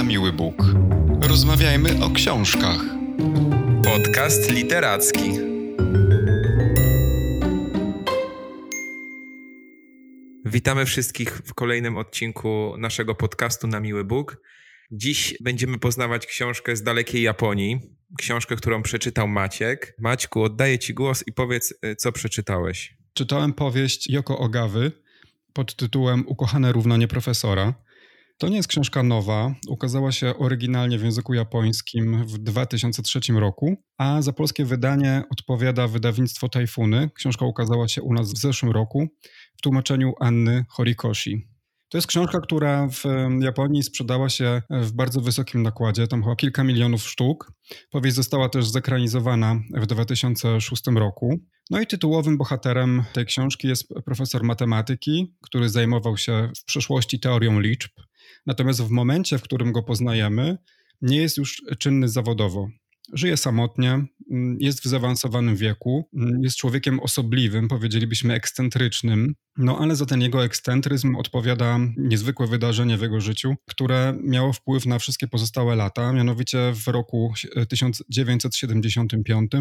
na miły Bóg. Rozmawiajmy o książkach. Podcast literacki. Witamy wszystkich w kolejnym odcinku naszego podcastu na miły Bóg. Dziś będziemy poznawać książkę z dalekiej Japonii, książkę, którą przeczytał Maciek. Maćku, oddaję Ci głos i powiedz, y, co przeczytałeś. Czytałem powieść Joko Ogawy pod tytułem Ukochane równanie profesora. To nie jest książka nowa, ukazała się oryginalnie w języku japońskim w 2003 roku, a za polskie wydanie odpowiada wydawnictwo Tajfuny. Książka ukazała się u nas w zeszłym roku w tłumaczeniu Anny Horikoshi. To jest książka, która w Japonii sprzedała się w bardzo wysokim nakładzie, tam chyba kilka milionów sztuk. Powieść została też zekranizowana w 2006 roku. No i tytułowym bohaterem tej książki jest profesor matematyki, który zajmował się w przeszłości teorią liczb. Natomiast w momencie, w którym go poznajemy, nie jest już czynny zawodowo. Żyje samotnie, mm, jest w zaawansowanym wieku, mm, jest człowiekiem osobliwym, powiedzielibyśmy ekscentrycznym, no ale za ten jego ekscentryzm odpowiada niezwykłe wydarzenie w jego życiu, które miało wpływ na wszystkie pozostałe lata. Mianowicie w roku 1975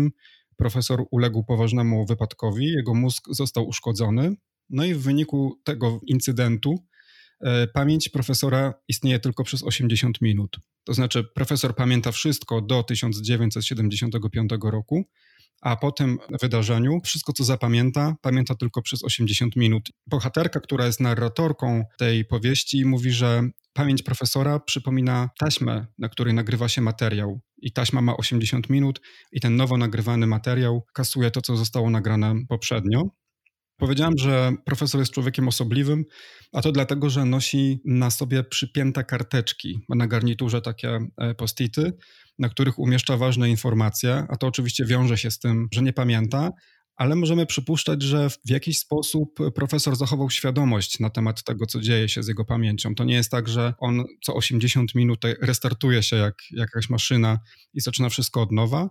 profesor uległ poważnemu wypadkowi, jego mózg został uszkodzony. No i w wyniku tego incydentu e, pamięć profesora istnieje tylko przez 80 minut. To znaczy, profesor pamięta wszystko do 1975 roku, a po tym wydarzeniu wszystko, co zapamięta, pamięta tylko przez 80 minut. Bohaterka, która jest narratorką tej powieści, mówi, że pamięć profesora przypomina taśmę, na której nagrywa się materiał. I taśma ma 80 minut, i ten nowo nagrywany materiał kasuje to, co zostało nagrane poprzednio. Powiedziałem, że profesor jest człowiekiem osobliwym, a to dlatego, że nosi na sobie przypięte karteczki. Ma na garniturze takie e, postity, na których umieszcza ważne informacje, a to oczywiście wiąże się z tym, że nie pamięta, ale możemy przypuszczać, że w jakiś sposób profesor zachował świadomość na temat tego, co dzieje się z jego pamięcią. To nie jest tak, że on co 80 minut restartuje się jak jakaś maszyna i zaczyna wszystko od nowa.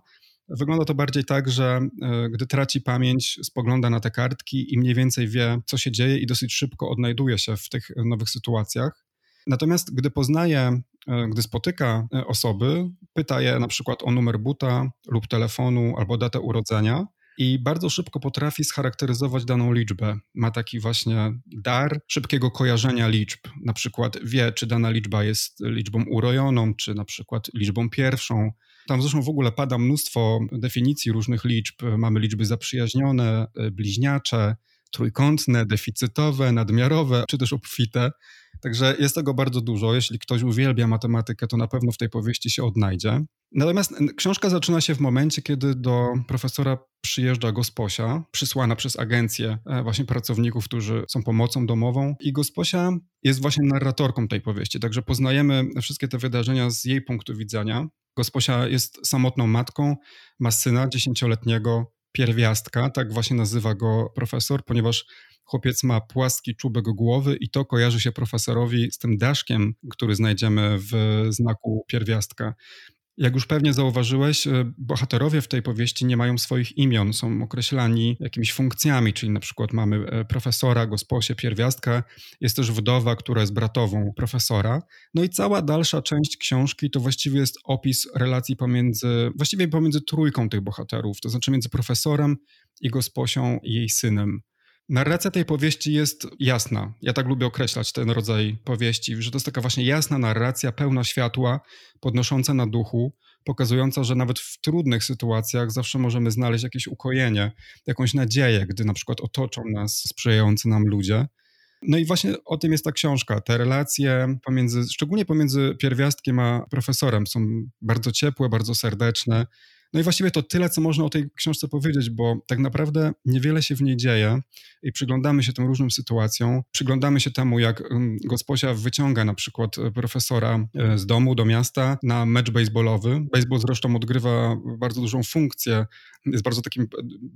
Wygląda to bardziej tak, że e, gdy traci pamięć, spogląda na te kartki i mniej więcej wie, co się dzieje, i dosyć szybko odnajduje się w tych nowych sytuacjach. Natomiast gdy poznaje, e, gdy spotyka e, osoby, pyta je na przykład o numer buta lub telefonu albo datę urodzenia, i bardzo szybko potrafi scharakteryzować daną liczbę. Ma taki właśnie dar szybkiego kojarzenia liczb. Na przykład wie, czy dana liczba jest liczbą urojoną, czy na przykład liczbą pierwszą. Tam zresztą w ogóle pada mnóstwo definicji różnych liczb. Mamy liczby zaprzyjaźnione, bliźniacze, trójkątne, deficytowe, nadmiarowe, czy też obfite. Także jest tego bardzo dużo. Jeśli ktoś uwielbia matematykę, to na pewno w tej powieści się odnajdzie. Natomiast książka zaczyna się w momencie, kiedy do profesora przyjeżdża gosposia, przysłana przez agencję e, właśnie pracowników, którzy są pomocą domową i gosposia jest właśnie narratorką tej powieści, także poznajemy wszystkie te wydarzenia z jej punktu widzenia. Gosposia jest samotną matką, ma syna dziesięcioletniego, pierwiastka, tak właśnie nazywa go profesor, ponieważ chłopiec ma płaski czubek głowy i to kojarzy się profesorowi z tym daszkiem, który znajdziemy w znaku pierwiastka. Jak już pewnie zauważyłeś, e, bohaterowie w tej powieści nie mają swoich imion, są określani jakimiś funkcjami, czyli na przykład mamy e, profesora, gosposię, pierwiastka, jest też wdowa, która jest bratową profesora. No i cała dalsza część książki to właściwie jest opis relacji pomiędzy, właściwie pomiędzy trójką tych bohaterów, to znaczy między profesorem i gosposią i jej synem. Narracja tej powieści jest jasna. Ja tak lubię określać ten rodzaj powieści, że to jest taka właśnie jasna narracja, pełna światła, podnosząca na duchu, pokazująca, że nawet w trudnych sytuacjach zawsze możemy znaleźć jakieś ukojenie, jakąś nadzieję, gdy na przykład otoczą nas sprzyjający nam ludzie. No i właśnie o tym jest ta książka. Te relacje pomiędzy, szczególnie pomiędzy pierwiastkiem a profesorem są bardzo ciepłe, bardzo serdeczne. No i właściwie to tyle, co można o tej książce powiedzieć, bo tak naprawdę niewiele się w niej dzieje i przyglądamy się tym różnym sytuacjom. Przyglądamy się temu, jak mm, gosposia wyciąga na przykład e, profesora e, z domu do miasta na mecz baseballowy. Baseball zresztą odgrywa bardzo dużą funkcję, jest bardzo takim e,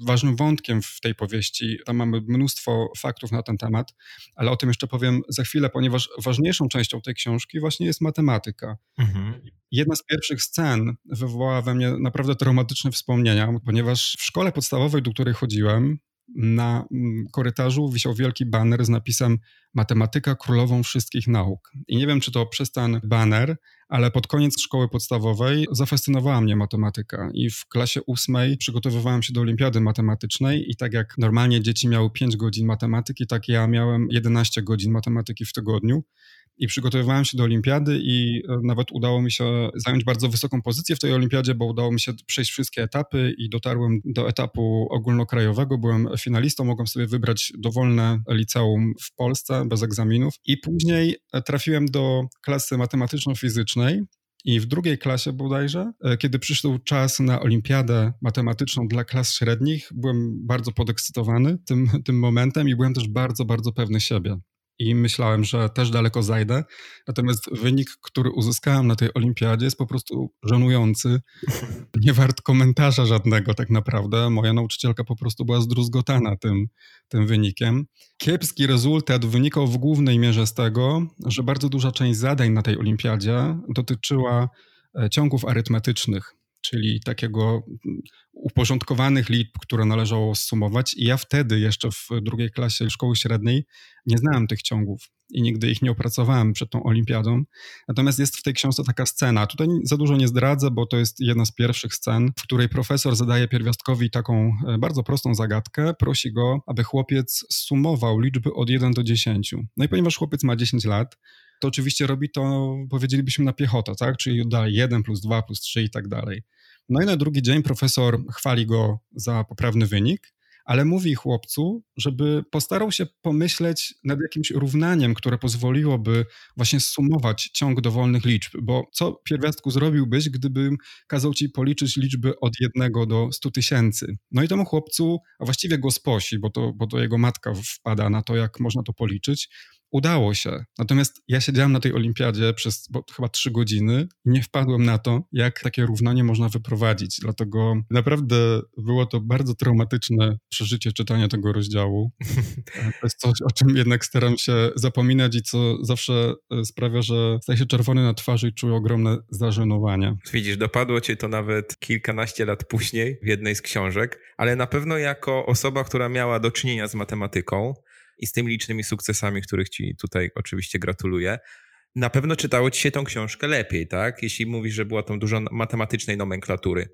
ważnym wątkiem w tej powieści. Tam mamy mnóstwo faktów na ten temat, ale o tym jeszcze powiem za chwilę, ponieważ ważniejszą częścią tej książki właśnie jest matematyka. Mhm. Jedna z pierwszych scen wywołała we mnie naprawdę traumatyczne wspomnienia, ponieważ w szkole podstawowej, do której chodziłem, na mm, korytarzu wisiał wielki baner z napisem Matematyka królową wszystkich nauk. I nie wiem, czy to przez ten baner, ale pod koniec szkoły podstawowej zafascynowała mnie matematyka. I w klasie ósmej przygotowywałem się do olimpiady matematycznej i tak jak normalnie dzieci miały 5 godzin matematyki, tak ja miałem 11 godzin matematyki w tygodniu i przygotowywałem się do olimpiady i e, nawet udało mi się zająć bardzo wysoką pozycję w tej olimpiadzie, bo udało mi się przejść wszystkie etapy i dotarłem do etapu ogólnokrajowego, byłem finalistą, mogłem sobie wybrać dowolne liceum w Polsce bez egzaminów. I później e, trafiłem do klasy matematyczno-fizycznej i w drugiej klasie bodajże, e, kiedy przyszedł czas na olimpiadę matematyczną dla klas średnich, byłem bardzo podekscytowany tym, tym momentem i byłem też bardzo, bardzo pewny siebie i myślałem, że też daleko zajdę. Natomiast wynik, który uzyskałem na tej olimpiadzie jest po prostu żenujący. Nie wart komentarza żadnego tak naprawdę. Moja nauczycielka po prostu była zdruzgotana tym, tym wynikiem. Kiepski rezultat wynikał w głównej mierze z tego, że bardzo duża część zadań na tej olimpiadzie dotyczyła e, ciągów arytmetycznych czyli takiego uporządkowanych liczb, które należało sumować. I ja wtedy, jeszcze w drugiej klasie szkoły średniej, nie znałem tych ciągów i nigdy ich nie opracowałem przed tą olimpiadą. Natomiast jest w tej książce taka scena. Tutaj za dużo nie zdradzę, bo to jest jedna z pierwszych scen, w której profesor zadaje pierwiastkowi taką e, bardzo prostą zagadkę. Prosi go, aby chłopiec sumował liczby od 1 do 10. No i ponieważ chłopiec ma 10 lat, to oczywiście robi to, powiedzielibyśmy, na piechotę, tak? Czyli dalej 1 plus 2 plus 3 i tak dalej. No i na drugi dzień profesor chwali go za poprawny wynik, ale mówi chłopcu, żeby postarał się pomyśleć nad jakimś równaniem, które pozwoliłoby właśnie sumować ciąg dowolnych liczb, bo co pierwiastku zrobiłbyś, gdybym kazał ci policzyć liczby od jednego do stu tysięcy? No i temu chłopcu, a właściwie go sposi, bo to, bo to jego matka wpada na to, jak można to policzyć, udało się. Natomiast ja siedziałem na tej olimpiadzie przez chyba trzy godziny i nie wpadłem na to, jak takie równanie można wyprowadzić. Dlatego naprawdę było to bardzo traumatyczne przeżycie czytania tego rozdziału. To jest coś, o czym jednak staram się zapominać i co zawsze e, sprawia, że staję się czerwony na twarzy i czuję ogromne zażenowanie. Widzisz, dopadło cię to nawet kilkanaście lat później w jednej z książek, ale na pewno jako osoba, która miała do czynienia z matematyką, i z tymi licznymi sukcesami, których ci tutaj oczywiście gratuluję. Na pewno czytało ci się tą książkę lepiej, tak? Jeśli mówisz, że była tam dużo matematycznej nomenklatury.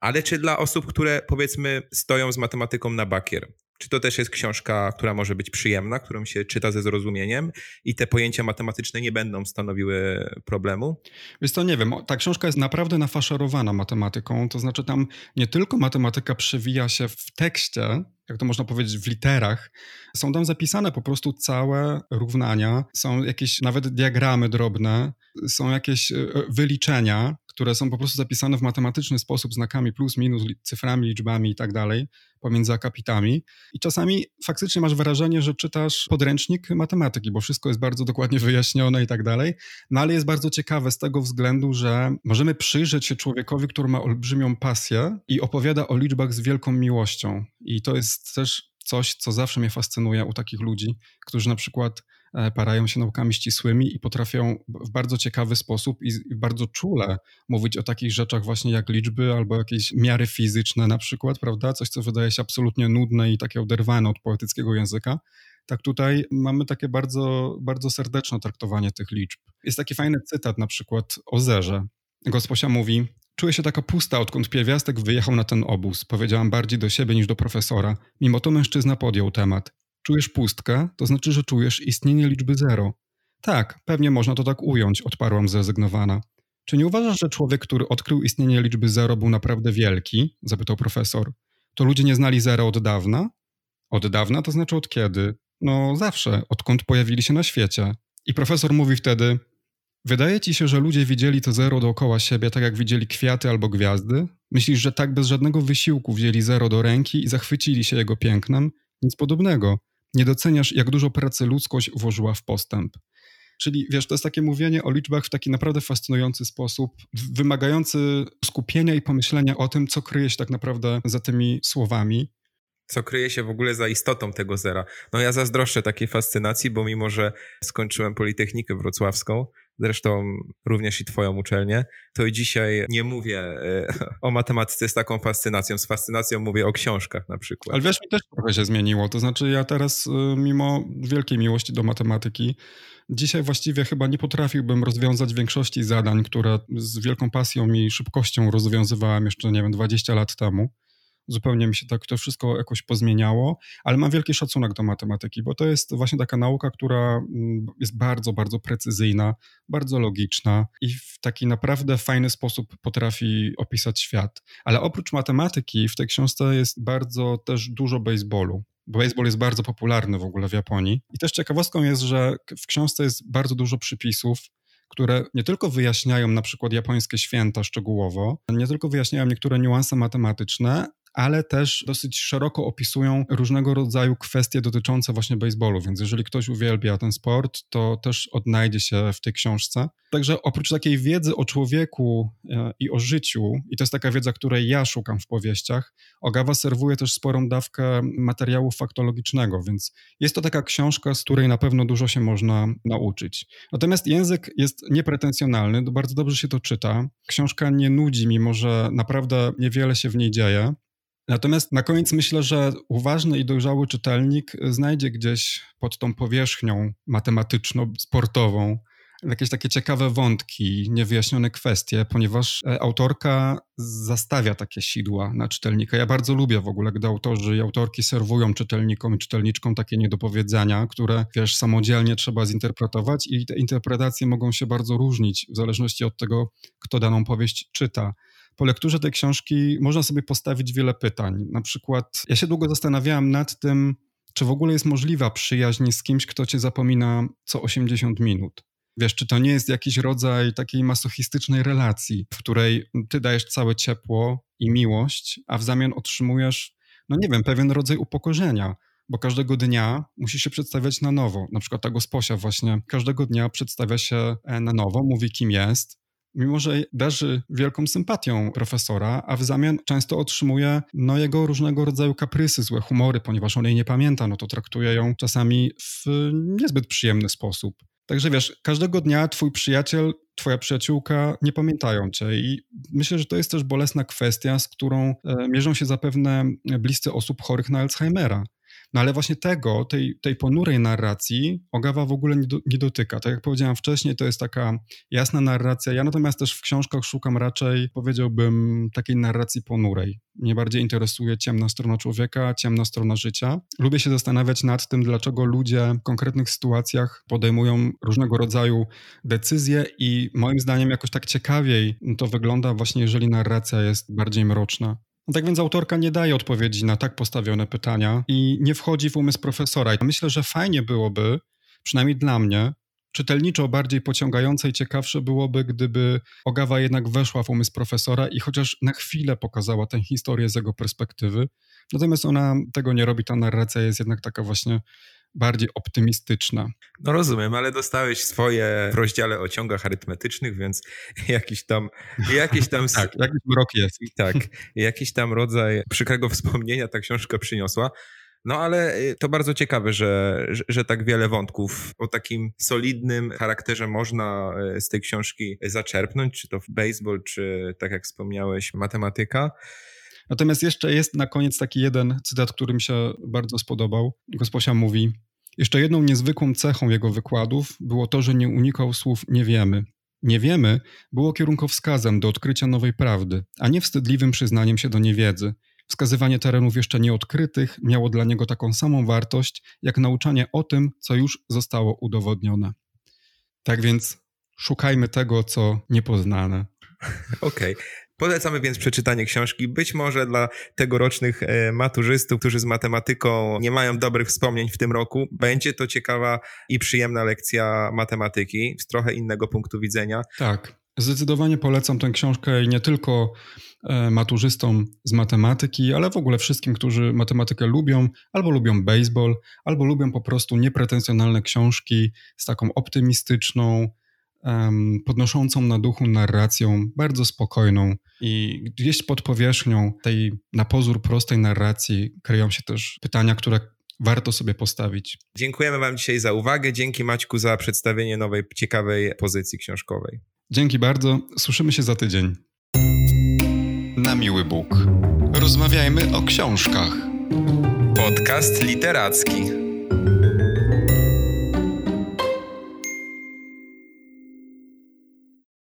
Ale czy dla osób, które powiedzmy stoją z matematyką na bakier, czy to też jest książka, która może być przyjemna, którą się czyta ze zrozumieniem i te pojęcia matematyczne nie będą stanowiły problemu? Więc to nie wiem. Ta książka jest naprawdę nafaszerowana matematyką. To znaczy tam nie tylko matematyka przewija się w tekście, jak to można powiedzieć, w literach. Są tam zapisane po prostu całe równania, są jakieś nawet diagramy drobne, są jakieś e, wyliczenia, które są po prostu zapisane w matematyczny sposób, znakami plus, minus, cyframi, liczbami i tak dalej, pomiędzy akapitami. I czasami faktycznie masz wrażenie, że czytasz podręcznik matematyki, bo wszystko jest bardzo dokładnie wyjaśnione i tak dalej. No ale jest bardzo ciekawe z tego względu, że możemy przyjrzeć się człowiekowi, który ma olbrzymią pasję i opowiada o liczbach z wielką miłością. I to jest też coś, co zawsze mnie fascynuje u takich ludzi, którzy na przykład parają się naukami ścisłymi i potrafią w bardzo ciekawy sposób i bardzo czule mówić o takich rzeczach właśnie jak liczby albo jakieś miary fizyczne na przykład, prawda? Coś, co wydaje się absolutnie nudne i takie oderwane od poetyckiego języka. Tak tutaj mamy takie bardzo, bardzo serdeczne traktowanie tych liczb. Jest taki fajny cytat na przykład o zerze. Gosposia mówi, Czuję się taka pusta, odkąd pierwiastek wyjechał na ten obóz. Powiedziałam bardziej do siebie niż do profesora. Mimo to mężczyzna podjął temat. Czujesz pustkę, to znaczy, że czujesz istnienie liczby zero. Tak, pewnie można to tak ująć, odparłam zrezygnowana. Czy nie uważasz, że człowiek, który odkrył istnienie liczby zero, był naprawdę wielki? zapytał profesor. To ludzie nie znali zera od dawna? Od dawna to znaczy od kiedy? No zawsze, odkąd pojawili się na świecie. I profesor mówi wtedy: Wydaje ci się, że ludzie widzieli to zero dookoła siebie, tak jak widzieli kwiaty albo gwiazdy? Myślisz, że tak bez żadnego wysiłku wzięli zero do ręki i zachwycili się jego pięknem? Nic podobnego nie doceniasz, jak dużo pracy ludzkość włożyła w postęp. Czyli wiesz, to jest takie mówienie o liczbach w taki naprawdę fascynujący sposób, wymagający skupienia i pomyślenia o tym, co kryje się tak naprawdę za tymi słowami. Co kryje się w ogóle za istotą tego zera. No ja zazdroszczę takiej fascynacji, bo mimo, że skończyłem Politechnikę Wrocławską, zresztą również i twoją uczelnię, to i dzisiaj nie mówię e, o matematyce z taką fascynacją. Z fascynacją mówię o książkach na przykład. Ale wiesz, mi też trochę się zmieniło. To znaczy ja teraz, y, mimo wielkiej miłości do matematyki, dzisiaj właściwie chyba nie potrafiłbym rozwiązać większości zadań, które z wielką pasją i szybkością rozwiązywałem jeszcze, nie wiem, 20 lat temu zupełnie mi się tak to wszystko jakoś pozmieniało, ale mam wielki szacunek do matematyki, bo to jest właśnie taka nauka, która mm, jest bardzo, bardzo precyzyjna, bardzo logiczna i w taki naprawdę fajny sposób potrafi opisać świat. Ale oprócz matematyki w tej książce jest bardzo też dużo baseballu. Baseball jest bardzo popularny w ogóle w Japonii. I też ciekawostką jest, że w książce jest bardzo dużo przypisów, które nie tylko wyjaśniają na przykład japońskie święta szczegółowo, nie tylko wyjaśniają niektóre niuanse matematyczne, ale też dosyć szeroko opisują różnego rodzaju kwestie dotyczące właśnie baseballu, więc jeżeli ktoś uwielbia ten sport, to też odnajdzie się w tej książce. Także oprócz takiej wiedzy o człowieku e, i o życiu, i to jest taka wiedza, której ja szukam w powieściach, Ogawa serwuje też sporą dawkę materiału faktologicznego, więc jest to taka książka, z której na pewno dużo się można nauczyć. Natomiast język jest niepretensjonalny, bardzo dobrze się to czyta. Książka nie nudzi, mimo że naprawdę niewiele się w niej dzieje. Natomiast na koniec myślę, że uważny i dojrzały czytelnik znajdzie gdzieś pod tą powierzchnią matematyczno-sportową jakieś takie ciekawe wątki, niewyjaśnione kwestie, ponieważ e, autorka zastawia takie sidła na czytelnika. Ja bardzo lubię w ogóle, gdy autorzy i autorki serwują czytelnikom i czytelniczkom takie niedopowiedzenia, które, wiesz, samodzielnie trzeba zinterpretować i te interpretacje mogą się bardzo różnić w zależności od tego, kto daną powieść czyta po lekturze tej książki można sobie postawić wiele pytań. Na przykład, ja się długo zastanawiałem nad tym, czy w ogóle jest możliwa przyjaźń z kimś, kto cię zapomina co 80 minut. Wiesz, czy to nie jest jakiś rodzaj takiej masochistycznej relacji, w której ty dajesz całe ciepło i miłość, a w zamian otrzymujesz, no nie wiem, pewien rodzaj upokorzenia, bo każdego dnia musi się przedstawiać na nowo. Na przykład ta gosposia właśnie każdego dnia przedstawia się e, na nowo, mówi kim jest, mimo że darzy wielką sympatią profesora, a w zamian często otrzymuje no, jego różnego rodzaju kaprysy, złe humory, ponieważ on jej nie pamięta, no to traktuje ją czasami w niezbyt przyjemny sposób. Także wiesz, każdego dnia twój przyjaciel, twoja przyjaciółka nie pamiętają cię i myślę, że to jest też bolesna kwestia, z którą e, mierzą się zapewne bliscy osób chorych na Alzheimera. No ale właśnie tego, tej, tej ponurej narracji Ogawa w ogóle nie, do, nie, dotyka. Tak jak powiedziałem wcześniej, to jest taka jasna narracja. Ja natomiast też w książkach szukam raczej, powiedziałbym, takiej narracji ponurej. Mnie bardziej interesuje ciemna strona człowieka, ciemna strona życia. Lubię się zastanawiać nad tym, dlaczego ludzie w konkretnych sytuacjach podejmują różnego rodzaju decyzje i moim zdaniem jakoś tak ciekawiej to wygląda właśnie, jeżeli narracja jest bardziej mroczna. No tak więc autorka nie daje odpowiedzi na tak postawione pytania i nie wchodzi w umysł profesora. Myślę, że fajnie byłoby, przynajmniej dla mnie, czytelniczo bardziej pociągające i ciekawsze byłoby, gdyby Ogawa jednak weszła w umysł profesora i chociaż na chwilę pokazała tę historię z jego perspektywy. Natomiast ona tego nie robi, ta narracja jest jednak taka właśnie bardziej optymistyczna. No rozumiem, ale dostałeś swoje w rozdziale o ciągach arytmetycznych, więc jakiś tam... Jakiś tam tak, jakiś mrok jest. Tak, jakiś tam rodzaj przykrego wspomnienia ta książka przyniosła. No ale y, to bardzo ciekawe, że, że, że, tak wiele wątków o takim solidnym charakterze można y, z tej książki zaczerpnąć, czy to w baseball, czy tak jak wspomniałeś, matematyka. Natomiast jeszcze jest na koniec taki jeden cytat, który mi się bardzo spodobał. Gosposia mówi: Jeszcze jedną niezwykłą cechą jego wykładów było to, że nie unikał słów nie wiemy. Nie wiemy było kierunkowskazem do odkrycia nowej prawdy, a nie wstydliwym przyznaniem się do niewiedzy. Wskazywanie terenów jeszcze nieodkrytych miało dla niego taką samą wartość, jak nauczanie o tym, co już zostało udowodnione. Tak więc szukajmy tego, co niepoznane. Okej. Okay. Polecamy więc przeczytanie książki. Być może dla tegorocznych e, maturzystów, którzy z matematyką nie mają dobrych wspomnień w tym roku, będzie to ciekawa i przyjemna lekcja matematyki z trochę innego punktu widzenia. Tak. Zdecydowanie polecam tę książkę nie tylko e, maturzystom z matematyki, ale w ogóle wszystkim, którzy matematykę lubią, albo lubią baseball, albo lubią po prostu niepretensjonalne książki z taką optymistyczną, podnoszącą na duchu narracją, bardzo spokojną. I gdzieś pod powierzchnią tej na pozór prostej narracji kryją się też pytania, które warto sobie postawić. Dziękujemy Wam dzisiaj za uwagę. Dzięki Maćku za przedstawienie nowej, ciekawej pozycji książkowej. Dzięki bardzo. Słyszymy się za tydzień. Na miły Bóg. Rozmawiajmy o książkach. Podcast literacki.